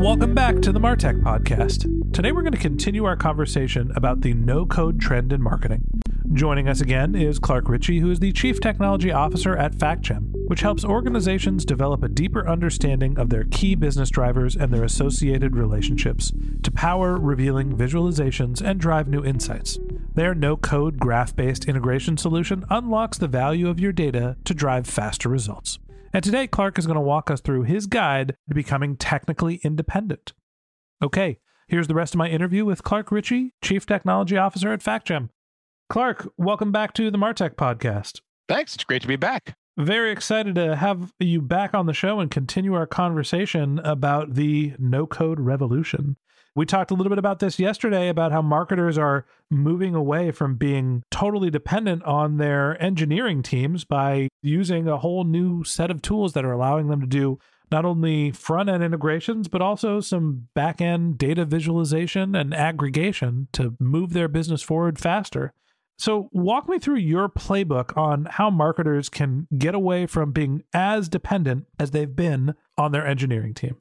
Welcome back to the Martech Podcast. Today we're going to continue our conversation about the no code trend in marketing. Joining us again is Clark Richey, who is the Chief Technology Officer at FactGem, which helps organizations develop a deeper understanding of their key business drivers and their associated relationships to power revealing visualizations and drive new insights. Their no code graph based integration solution unlocks the value of your data to drive faster results. And today, Clark is going to walk us through his guide to becoming technically independent. Okay, here's the rest of my interview with Clark Richey, Chief Technology Officer at FactGem. Clark, welcome back to the Martech podcast. Thanks. It's great to be back. Very excited to have you back on the show and continue our conversation about the no code revolution. We talked a little bit about this yesterday about how marketers are moving away from being totally dependent on their engineering teams by using a whole new set of tools that are allowing them to do not only front end integrations, but also some back end data visualization and aggregation to move their business forward faster. So, walk me through your playbook on how marketers can get away from being as dependent as they've been on their engineering team.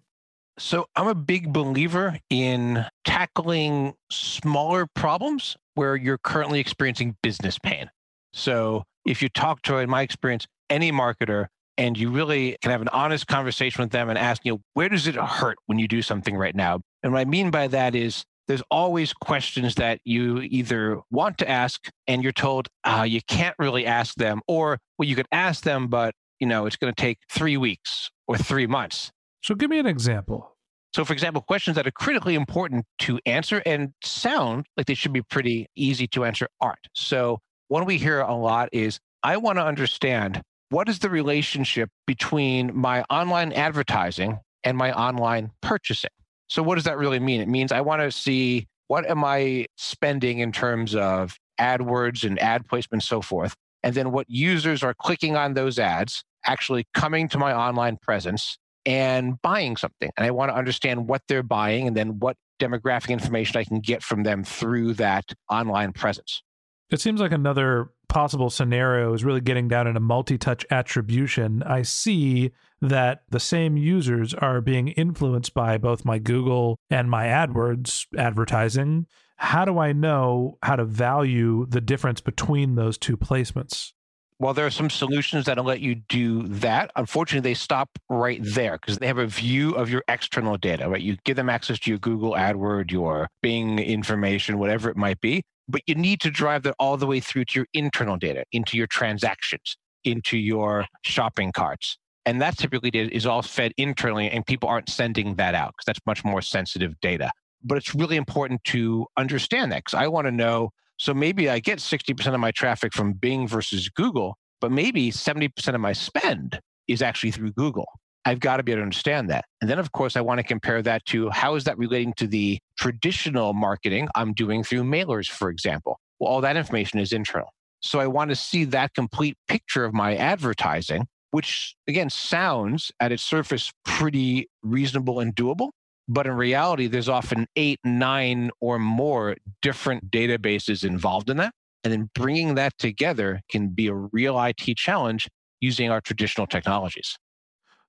So I'm a big believer in tackling smaller problems where you're currently experiencing business pain. So if you talk to, in my experience, any marketer, and you really can have an honest conversation with them and ask, you know, where does it hurt when you do something right now? And what I mean by that is there's always questions that you either want to ask and you're told uh, you can't really ask them, or well, you could ask them, but you know, it's going to take three weeks or three months. So give me an example. So, for example, questions that are critically important to answer and sound like they should be pretty easy to answer aren't. So, one we hear a lot is I want to understand what is the relationship between my online advertising and my online purchasing. So, what does that really mean? It means I want to see what am I spending in terms of AdWords and ad placement and so forth. And then what users are clicking on those ads, actually coming to my online presence and buying something. And I want to understand what they're buying and then what demographic information I can get from them through that online presence. It seems like another possible scenario is really getting down into multi touch attribution. I see that the same users are being influenced by both my Google and my AdWords advertising. How do I know how to value the difference between those two placements? Well, there are some solutions that'll let you do that. Unfortunately, they stop right there because they have a view of your external data, right? You give them access to your Google AdWord, your Bing information, whatever it might be. But you need to drive that all the way through to your internal data, into your transactions, into your shopping carts. And that typically is all fed internally, and people aren't sending that out because that's much more sensitive data. But it's really important to understand that because I want to know so maybe I get 60% of my traffic from Bing versus Google, but maybe 70% of my spend is actually through Google. I've got to be able to understand that. And then, of course, I want to compare that to how is that relating to the traditional marketing I'm doing through mailers, for example. Well, all that information is internal. So I want to see that complete picture of my advertising, which again sounds at its surface pretty reasonable and doable. But in reality, there's often eight, nine, or more different databases involved in that. And then bringing that together can be a real IT challenge using our traditional technologies.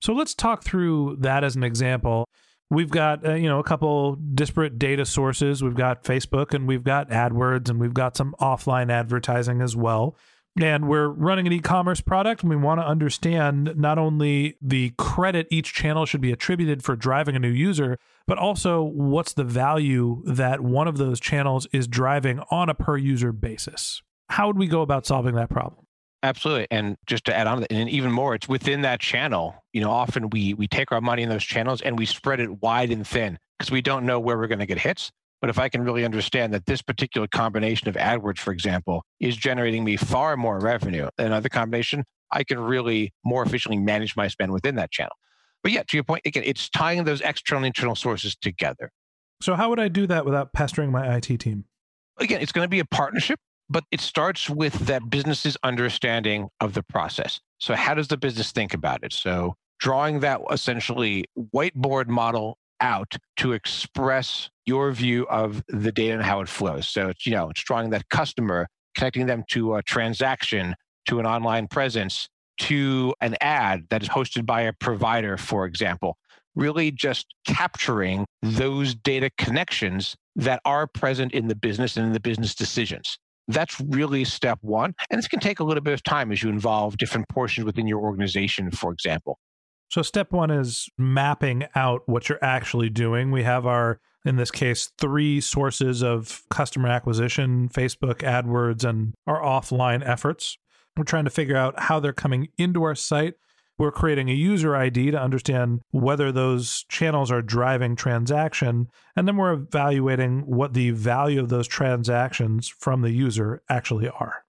So let's talk through that as an example. We've got uh, you know a couple disparate data sources. We've got Facebook and we've got AdWords and we've got some offline advertising as well. And we're running an e-commerce product and we want to understand not only the credit each channel should be attributed for driving a new user, but also what's the value that one of those channels is driving on a per user basis. How would we go about solving that problem? Absolutely. And just to add on to that, and even more, it's within that channel. You know, often we we take our money in those channels and we spread it wide and thin because we don't know where we're going to get hits. But if I can really understand that this particular combination of AdWords, for example, is generating me far more revenue than another combination, I can really more efficiently manage my spend within that channel. But yeah, to your point, again, it's tying those external and internal sources together. So how would I do that without pestering my IT team? Again, it's going to be a partnership but it starts with that business's understanding of the process. So, how does the business think about it? So, drawing that essentially whiteboard model out to express your view of the data and how it flows. So, it's, you know, it's drawing that customer, connecting them to a transaction, to an online presence, to an ad that is hosted by a provider, for example. Really just capturing those data connections that are present in the business and in the business decisions. That's really step one. And this can take a little bit of time as you involve different portions within your organization, for example. So, step one is mapping out what you're actually doing. We have our, in this case, three sources of customer acquisition Facebook, AdWords, and our offline efforts. We're trying to figure out how they're coming into our site we're creating a user ID to understand whether those channels are driving transaction. And then we're evaluating what the value of those transactions from the user actually are.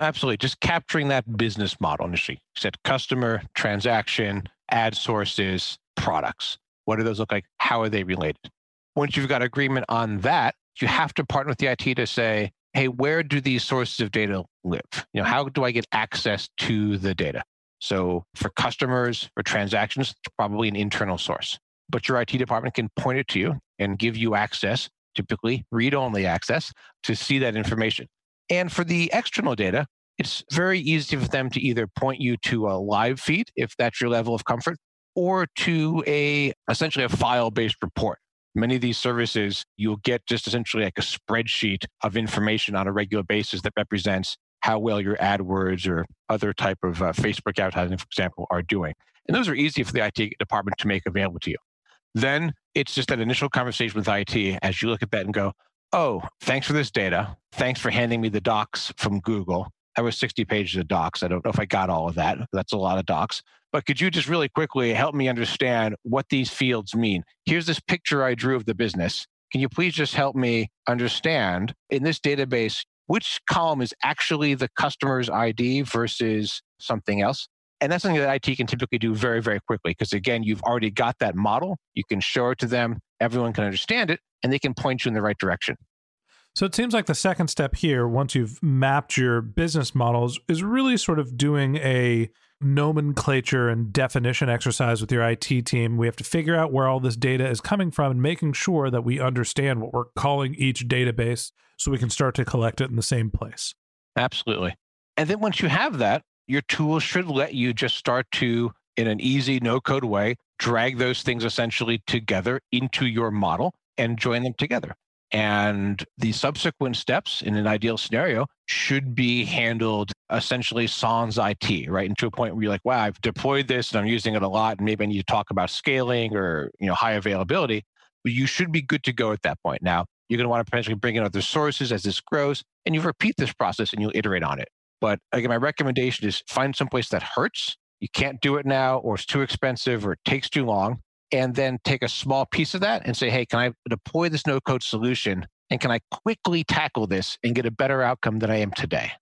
Absolutely. Just capturing that business model initially. You said customer, transaction, ad sources, products. What do those look like? How are they related? Once you've got agreement on that, you have to partner with the IT to say, hey, where do these sources of data live? You know, how do I get access to the data? So for customers or transactions, it's probably an internal source. But your IT department can point it to you and give you access, typically read only access, to see that information. And for the external data, it's very easy for them to either point you to a live feed, if that's your level of comfort, or to a essentially a file-based report. Many of these services, you'll get just essentially like a spreadsheet of information on a regular basis that represents how well your AdWords or other type of uh, Facebook advertising, for example, are doing. And those are easy for the IT department to make available to you. Then it's just that initial conversation with IT as you look at that and go, oh, thanks for this data. Thanks for handing me the docs from Google. That was 60 pages of docs. I don't know if I got all of that. That's a lot of docs. But could you just really quickly help me understand what these fields mean? Here's this picture I drew of the business. Can you please just help me understand in this database, which column is actually the customer's ID versus something else. And that's something that IT can typically do very, very quickly because, again, you've already got that model. You can show it to them, everyone can understand it, and they can point you in the right direction. So it seems like the second step here, once you've mapped your business models, is really sort of doing a nomenclature and definition exercise with your IT team. We have to figure out where all this data is coming from and making sure that we understand what we're calling each database so we can start to collect it in the same place. Absolutely. And then once you have that, your tool should let you just start to, in an easy, no code way, drag those things essentially together into your model and join them together. And the subsequent steps in an ideal scenario should be handled essentially sans IT, right? And to a point where you're like, wow, I've deployed this and I'm using it a lot. And maybe I need to talk about scaling or you know high availability. But you should be good to go at that point. Now, you're going to want to potentially bring in other sources as this grows, and you repeat this process and you'll iterate on it. But again, my recommendation is find some place that hurts. You can't do it now, or it's too expensive, or it takes too long and then take a small piece of that and say, hey, can I deploy this no code solution? And can I quickly tackle this and get a better outcome than I am today?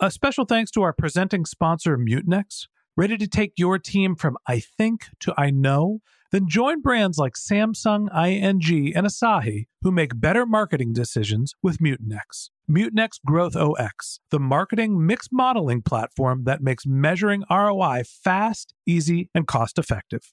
A special thanks to our presenting sponsor, Mutinex. Ready to take your team from I think to I know? Then join brands like Samsung, ING, and Asahi who make better marketing decisions with Mutinex. Mutinex Growth OX, the marketing mix modeling platform that makes measuring ROI fast, easy, and cost effective.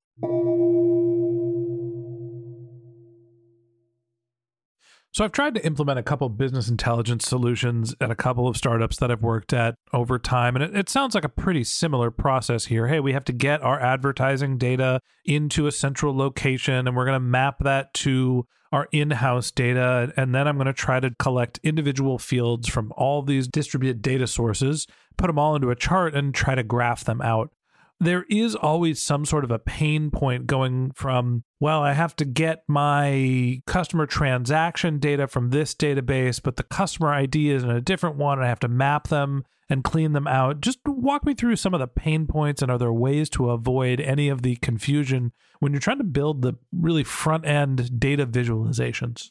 So I've tried to implement a couple business intelligence solutions at a couple of startups that I've worked at over time. And it, it, sounds like a pretty similar process here. Hey, we have to get our advertising data into a central location and we're going to map that to our in-house data. And then I'm going to try to collect individual fields from all these distributed data sources, put them all into a chart and try to graph them out there is always some sort of a pain point going from, well, I have to get my customer transaction data from this database, but the customer ID is in a different one. And I have to map them and clean them out. Just walk me through some of the pain points and are there ways to avoid any of the confusion when you're trying to build the really front end data visualizations?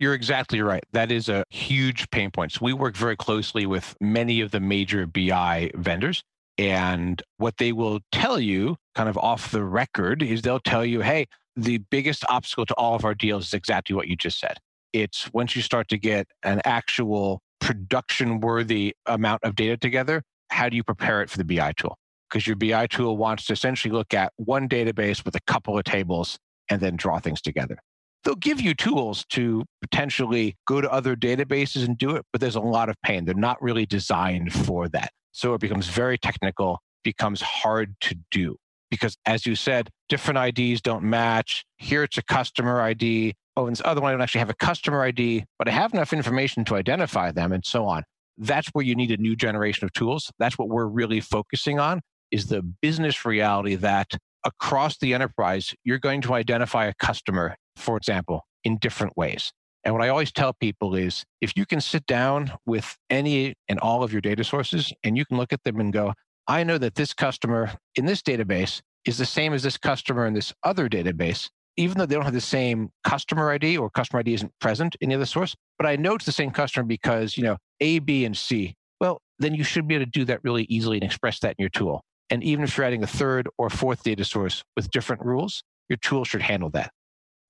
You're exactly right. That is a huge pain point. So we work very closely with many of the major BI vendors and what they will tell you, kind of off the record, is they'll tell you, hey, the biggest obstacle to all of our deals is exactly what you just said. It's once you start to get an actual production worthy amount of data together, how do you prepare it for the BI tool? Because your BI tool wants to essentially look at one database with a couple of tables and then draw things together. They'll give you tools to potentially go to other databases and do it, but there's a lot of pain. They're not really designed for that. So it becomes very technical, becomes hard to do. Because as you said, different IDs don't match. Here it's a customer ID. Oh, and this other one I don't actually have a customer ID, but I have enough information to identify them and so on. That's where you need a new generation of tools. That's what we're really focusing on is the business reality that across the enterprise, you're going to identify a customer, for example, in different ways. And what I always tell people is if you can sit down with any and all of your data sources and you can look at them and go, I know that this customer in this database is the same as this customer in this other database, even though they don't have the same customer ID or customer ID isn't present in the other source, but I know it's the same customer because, you know, A, B, and C. Well, then you should be able to do that really easily and express that in your tool. And even if you're adding a third or fourth data source with different rules, your tool should handle that.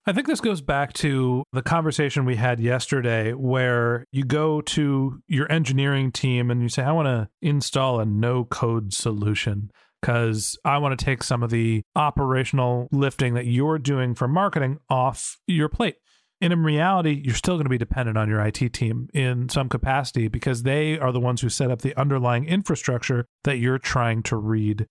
I think this goes back to the conversation we had yesterday where you go to your engineering team and you say, I want to install a no code solution because I want to take some of the operational lifting that you're doing for marketing off your plate. And in reality, you're still going to be dependent on your IT team in some capacity because they are the ones who set up the underlying infrastructure that you're trying to read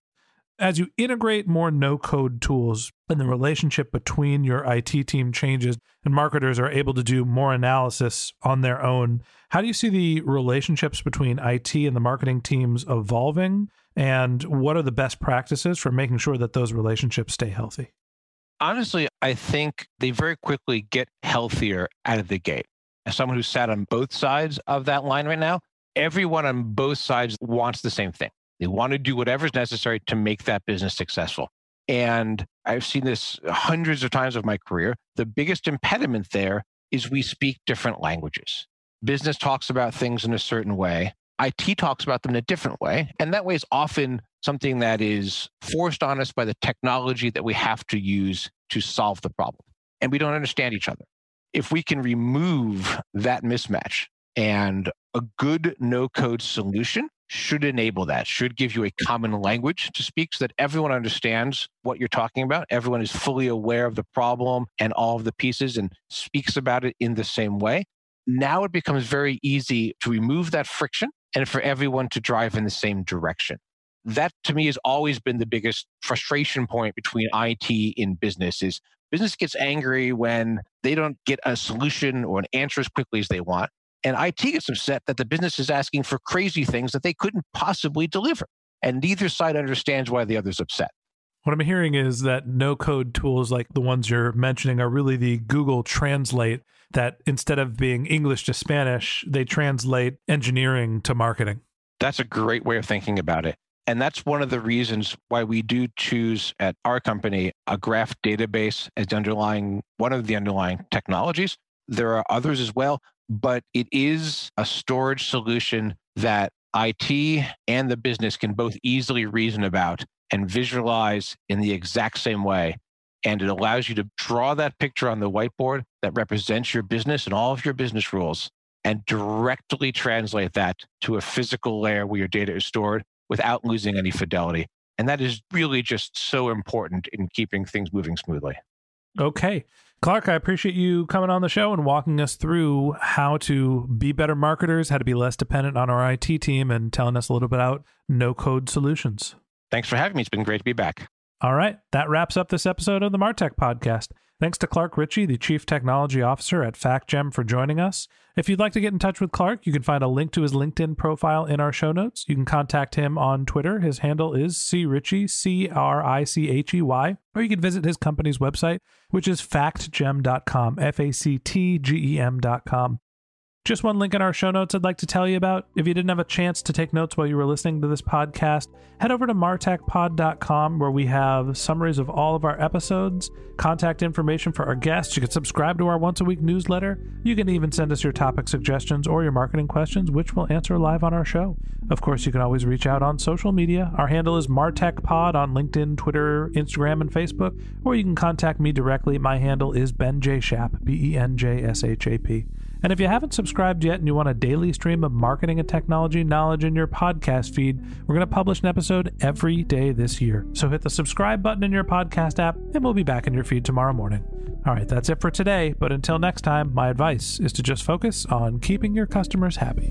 as you integrate more no code tools and the relationship between your IT team changes and marketers are able to do more analysis on their own, how do you see the relationships between IT and the marketing teams evolving? And what are the best practices for making sure that those relationships stay healthy? Honestly, I think they very quickly get healthier out of the gate. As someone who sat on both sides of that line right now, everyone on both sides wants the same thing they want to do whatever's necessary to make that business successful. And I've seen this hundreds of times of my career. The biggest impediment there is we speak different languages. Business talks about things in a certain way. IT talks about them in a different way. And that way is often something that is forced on us by the technology that we have to use to solve the problem. And we don't understand each other. If we can remove that mismatch and a good no code solution should enable that, should give you a common language to speak so that everyone understands what you're talking about. Everyone is fully aware of the problem and all of the pieces and speaks about it in the same way. Now it becomes very easy to remove that friction and for everyone to drive in the same direction. That to me has always been the biggest frustration point between IT in business is business gets angry when they don't get a solution or an answer as quickly as they want. And IT gets upset that the business is asking for crazy things that they couldn't possibly deliver. And neither side understands why the other's upset. What I'm hearing is that no code tools like the ones you're mentioning are really the Google Translate that instead of being English to Spanish, they translate engineering to marketing. That's a great way of thinking about it. And that's one of the reasons why we do choose at our company a graph database as underlying one of the underlying technologies. There are others as well, but it is a storage solution that IT and the business can both easily reason about and visualize in the exact same way. And it allows you to draw that picture on the whiteboard that represents your business and all of your business rules and directly translate that to a physical layer where your data is stored without losing any fidelity. And that is really just so important in keeping things moving smoothly. Okay. Clark, I appreciate you coming on the show and walking us through how to be better marketers, how to be less dependent on our IT team, and telling us a little bit about no code solutions. Thanks for having me. It's been great to be back. All right. That wraps up this episode of the Martech podcast. Thanks to Clark Richey, the Chief Technology Officer at FactGem, for joining us. If you'd like to get in touch with Clark, you can find a link to his LinkedIn profile in our show notes. You can contact him on Twitter. His handle is C Richey, C R I C H E Y, or you can visit his company's website, which is factgem.com, F A C T G E M.com. Just one link in our show notes I'd like to tell you about. If you didn't have a chance to take notes while you were listening to this podcast, head over to martechpod.com where we have summaries of all of our episodes, contact information for our guests. You can subscribe to our once a week newsletter. You can even send us your topic suggestions or your marketing questions, which we'll answer live on our show. Of course, you can always reach out on social media. Our handle is martechpod on LinkedIn, Twitter, Instagram, and Facebook, or you can contact me directly. My handle is Ben J. Shap, B E N J S H A P. And if you haven't subscribed yet and you want a daily stream of marketing and technology knowledge in your podcast feed, we're going to publish an episode every day this year. So hit the subscribe button in your podcast app, and we'll be back in your feed tomorrow morning. All right, that's it for today. But until next time, my advice is to just focus on keeping your customers happy.